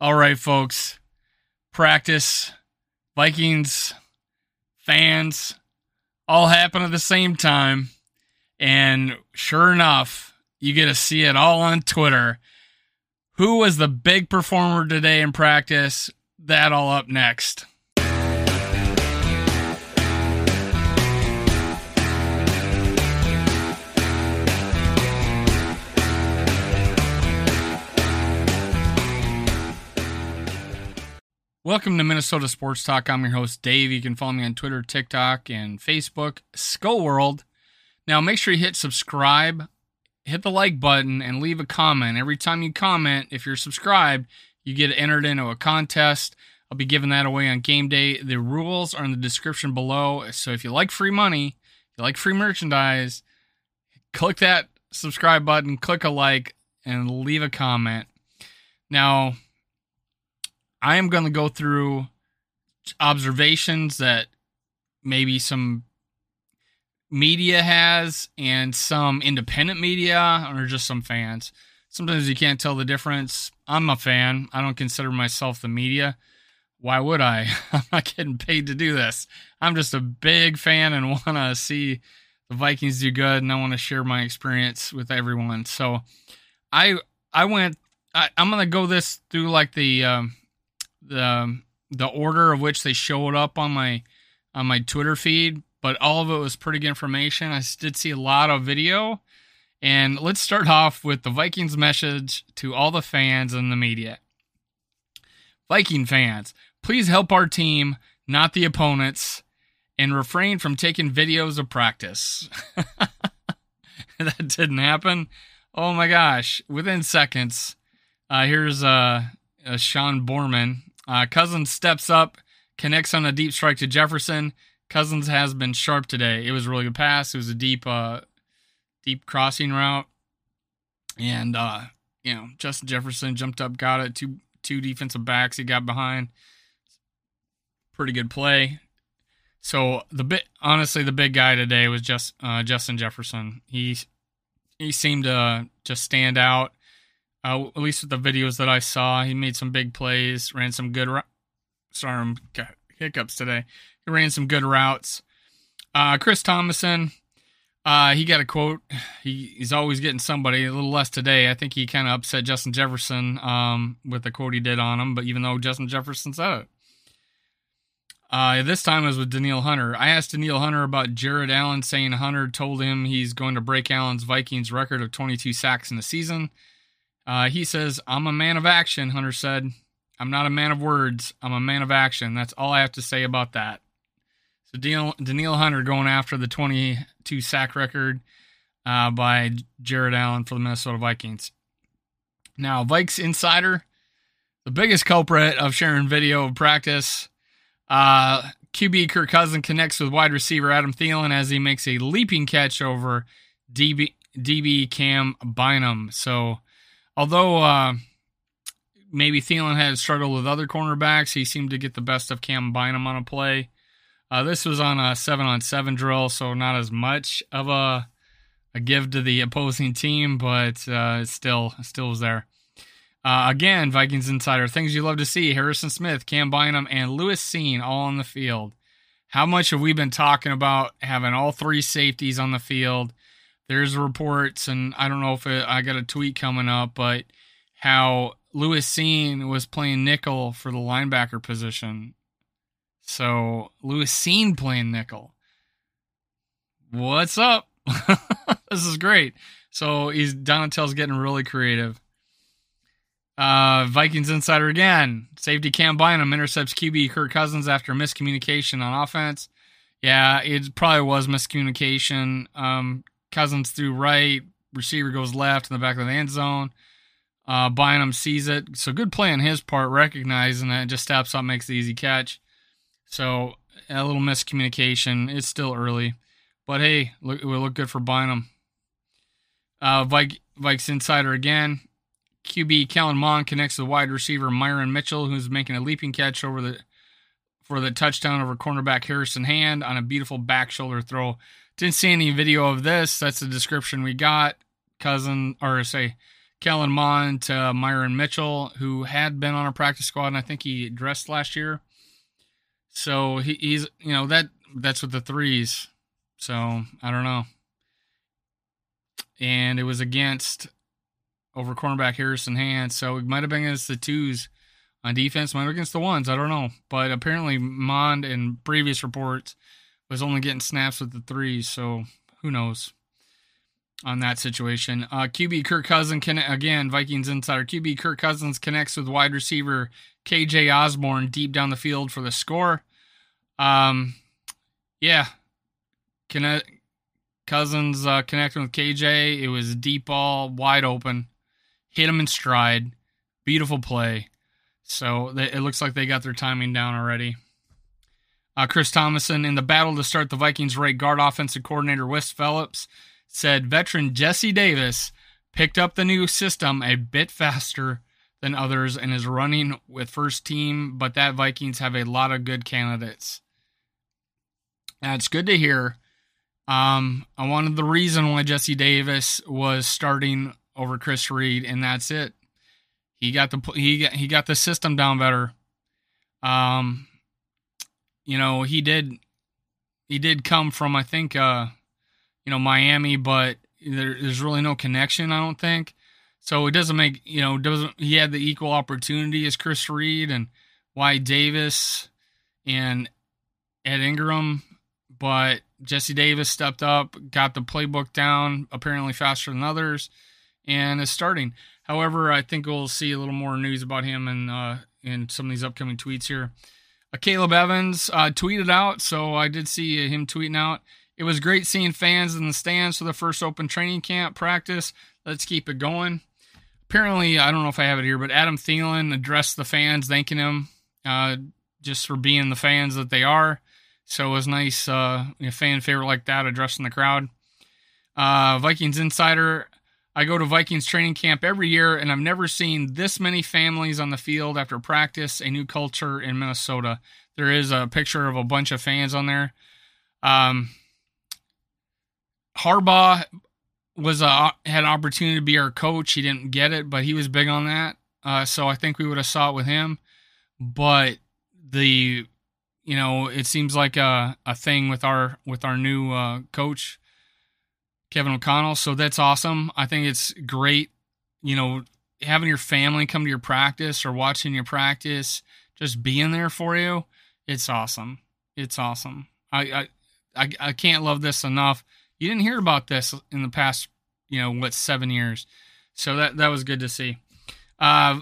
All right, folks. Practice, Vikings, fans, all happen at the same time. And sure enough, you get to see it all on Twitter. Who was the big performer today in practice? That all up next. Welcome to Minnesota Sports Talk. I'm your host, Dave. You can follow me on Twitter, TikTok, and Facebook, Skull World. Now, make sure you hit subscribe, hit the like button, and leave a comment. Every time you comment, if you're subscribed, you get entered into a contest. I'll be giving that away on game day. The rules are in the description below. So if you like free money, you like free merchandise, click that subscribe button, click a like, and leave a comment. Now, I am going to go through observations that maybe some media has and some independent media or just some fans. Sometimes you can't tell the difference. I'm a fan. I don't consider myself the media. Why would I? I'm not getting paid to do this. I'm just a big fan and want to see the Vikings do good and I want to share my experience with everyone. So I I went I, am gonna go this through like the um, the the order of which they showed up on my on my Twitter feed, but all of it was pretty good information. I did see a lot of video. And let's start off with the Vikings message to all the fans and the media. Viking fans, please help our team, not the opponents, and refrain from taking videos of practice. that didn't happen. Oh my gosh. Within seconds, uh, here's uh, uh, Sean Borman uh, Cousins steps up, connects on a deep strike to Jefferson. Cousins has been sharp today. It was a really good pass. It was a deep, uh, deep crossing route, and uh, you know Justin Jefferson jumped up, got it. Two two defensive backs he got behind. Pretty good play. So the bit honestly, the big guy today was just uh, Justin Jefferson. He he seemed to just stand out. Uh, at least with the videos that I saw, he made some big plays, ran some good. Ru- Sorry, I'm got hiccups today. He ran some good routes. Uh, Chris Tomasson, uh, he got a quote. He, he's always getting somebody. A little less today. I think he kind of upset Justin Jefferson um, with the quote he did on him. But even though Justin Jefferson said it, uh, this time it was with Danielle Hunter. I asked Danielle Hunter about Jared Allen, saying Hunter told him he's going to break Allen's Vikings record of 22 sacks in the season. Uh, he says, I'm a man of action, Hunter said. I'm not a man of words. I'm a man of action. That's all I have to say about that. So Danielle, Hunter going after the 22 sack record uh, by Jared Allen for the Minnesota Vikings. Now, Vikes Insider, the biggest culprit of sharing video of practice. Uh, QB Kirk Cousin connects with wide receiver Adam Thielen as he makes a leaping catch over DB, DB Cam Bynum. So although uh, maybe Thielen had struggled with other cornerbacks, he seemed to get the best of Cam Bynum on a play. Uh, this was on a seven on seven drill, so not as much of a a give to the opposing team, but uh, it still still was there. Uh, again, Vikings insider things you love to see: Harrison Smith, Cam Bynum, and Lewis Cine all on the field. How much have we been talking about having all three safeties on the field? There's reports, and I don't know if it, I got a tweet coming up, but how Lewis Cine was playing nickel for the linebacker position. So Lewis Cine playing nickel. What's up? this is great. So he's Donatell's getting really creative. Uh, Vikings insider again. Safety Cam Bynum intercepts QB Kirk Cousins after miscommunication on offense. Yeah, it probably was miscommunication. Um, Cousins threw right, receiver goes left in the back of the end zone. Uh, Bynum sees it, so good play on his part, recognizing that, just steps up, makes the easy catch. So a little miscommunication. It's still early, but hey, look, it will look good for Bynum. Uh, Vike, Vikes insider again. QB Kellen Mond connects to the wide receiver Myron Mitchell, who's making a leaping catch over the for the touchdown over cornerback Harrison Hand on a beautiful back shoulder throw. Didn't see any video of this. That's the description we got. Cousin, or say, Kellen Mond to Myron Mitchell, who had been on our practice squad, and I think he dressed last year. So he, he's, you know, that that's with the threes. So I don't know. And it was against over cornerback Harrison Hand. So it might have been against the twos on defense, might have against the ones. I don't know. But apparently Mond in previous reports was only getting snaps with the threes. So who knows on that situation. Uh, QB Kirk Cousins, can, again, Vikings insider. QB Kirk Cousins connects with wide receiver KJ Osborne deep down the field for the score. Um, yeah, Connect, Cousins uh, connecting with KJ. It was deep ball, wide open, hit him in stride. Beautiful play. So they, it looks like they got their timing down already. Uh, Chris Tomasson, in the battle to start the Vikings right guard offensive coordinator Wes Phillips said veteran Jesse Davis picked up the new system a bit faster than others and is running with first team, but that Vikings have a lot of good candidates. That's good to hear. Um, I wanted the reason why Jesse Davis was starting over Chris Reed, and that's it. He got the he got, he got the system down better. Um, you know he did he did come from I think uh you know Miami, but there, there's really no connection. I don't think so. It doesn't make you know doesn't he had the equal opportunity as Chris Reed and Wyatt Davis and Ed Ingram, but Jesse Davis stepped up, got the playbook down apparently faster than others, and is starting. However, I think we'll see a little more news about him and uh, in some of these upcoming tweets here. Uh, Caleb Evans uh, tweeted out, so I did see him tweeting out. It was great seeing fans in the stands for the first open training camp practice. Let's keep it going. Apparently, I don't know if I have it here, but Adam Thielen addressed the fans, thanking him uh, just for being the fans that they are. So it was nice, uh, a fan favorite like that addressing the crowd. Uh, Vikings Insider I go to Vikings training camp every year, and I've never seen this many families on the field after practice. A new culture in Minnesota. There is a picture of a bunch of fans on there. Um, Harbaugh was a, had an opportunity to be our coach. He didn't get it, but he was big on that. Uh, so I think we would have saw it with him. But the, you know, it seems like a, a thing with our with our new uh, coach Kevin O'Connell. So that's awesome. I think it's great, you know, having your family come to your practice or watching your practice, just being there for you. It's awesome. It's awesome. I I I, I can't love this enough. You didn't hear about this in the past, you know, what seven years. So that that was good to see. Uh,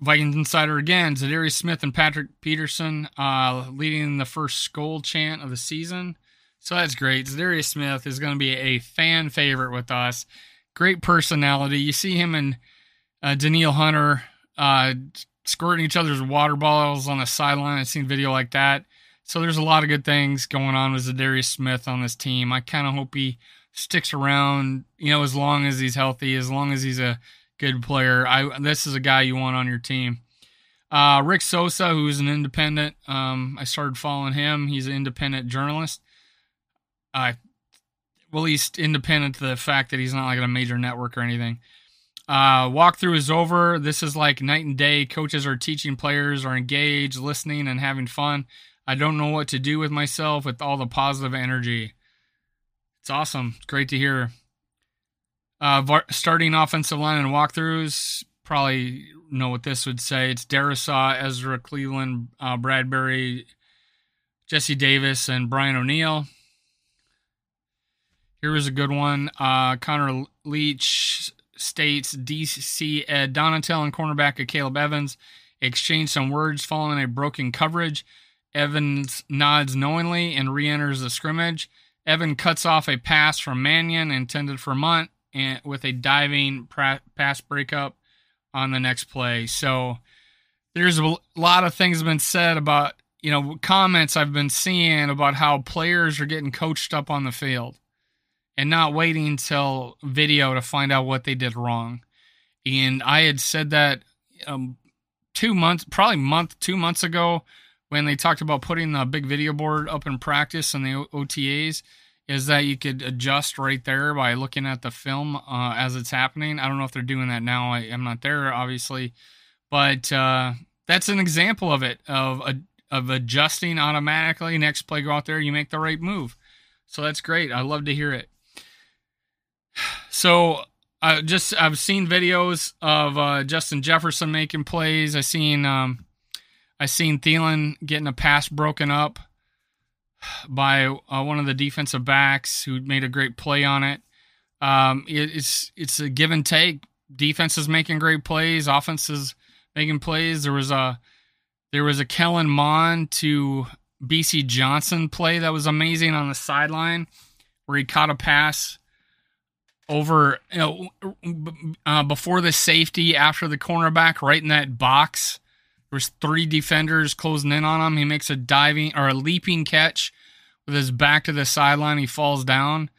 Vikings Insider again, Za'Darius Smith and Patrick Peterson uh, leading the first Skol chant of the season. So that's great. Darius Smith is going to be a fan favorite with us. Great personality. You see him and uh, Danielle Hunter uh, squirting each other's water bottles on the sideline. I've seen video like that. So there's a lot of good things going on with Darius Smith on this team. I kind of hope he sticks around, you know, as long as he's healthy, as long as he's a good player. I this is a guy you want on your team. Uh, Rick Sosa, who's an independent, um, I started following him. He's an independent journalist uh, well, he's independent to the fact that he's not like a major network or anything. Uh, walkthrough is over. This is like night and day. Coaches are teaching players, are engaged, listening, and having fun. I don't know what to do with myself with all the positive energy. It's awesome. It's great to hear. Uh, var- starting offensive line and walkthroughs, probably know what this would say. It's Darrisaw, Ezra Cleveland, uh, Bradbury, Jesse Davis, and Brian O'Neill. Here was a good one. Uh, Connor Leach states DC Ed Donatell and cornerback Caleb Evans exchange some words following a broken coverage. Evans nods knowingly and re enters the scrimmage. Evan cuts off a pass from Mannion intended for Mundt and with a diving pass breakup on the next play. So there's a lot of things have been said about, you know, comments I've been seeing about how players are getting coached up on the field and not waiting until video to find out what they did wrong. And I had said that um, two months, probably month, two months ago, when they talked about putting the big video board up in practice and the OTAs. is that you could adjust right there by looking at the film uh, as it's happening. I don't know if they're doing that now. I, am not there, obviously, but uh, that's an example of it of of adjusting automatically. Next play, go out there, you make the right move. So that's great. I love to hear it. So I just I've seen videos of uh, Justin Jefferson making plays. I seen um, I seen Thielen getting a pass broken up by uh, one of the defensive backs who made a great play on it. Um, it it's it's a give and take. Defense is making great plays. Offense is making plays. There was a there was a Kellen Mond to Bisi Johnson play that was amazing on the sideline where he caught a pass over you know uh, before the safety after the cornerback right in that box. There's three defenders closing in on him. He makes a diving or a leaping catch with his back to the sideline. He falls down.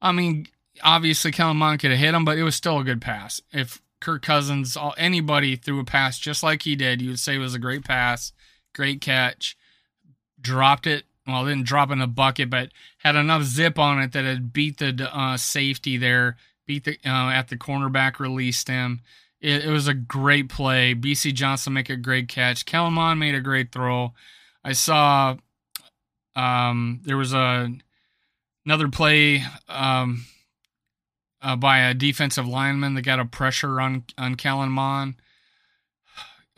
I mean obviously Kellen could have hit him but it was still a good pass. If Kirk Cousins anybody threw a pass just like he did you would say it was a great pass great catch. Dropped it well, didn't drop in a bucket, but had enough zip on it that it beat the uh, safety there, beat the uh, at the cornerback, released him. It, it, was a great play. Bisi Johnson make a great catch. Kellen made a great throw. I saw um, there was a another play um, uh, by a defensive lineman that got a pressure on on Kellen Mond.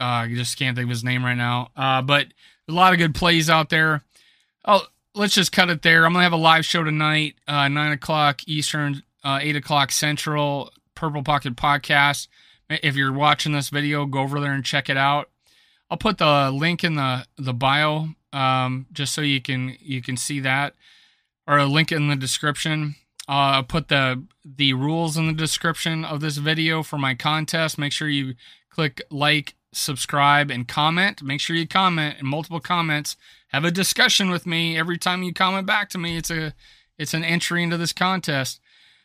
Uh, I just can't think of his name right now. Uh, but a lot of good plays out there. Oh, let's just cut it there. I'm gonna have a live show tonight, uh, nine o'clock Eastern, uh, eight o'clock Central. Purple Pocket Podcast. If you're watching this video, go over there and check it out. I'll put the link in the the bio, um, just so you can you can see that, or a link in the description. Uh, I'll put the the rules in the description of this video for my contest. Make sure you click like, subscribe, and comment. Make sure you comment in multiple comments have a discussion with me every time you comment back to me. It's a it's an entry into this contest.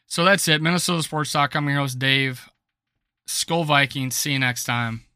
So that's it. Minnesota Sports Talk. I'm your host, Dave. Skol Vikings. See you next time.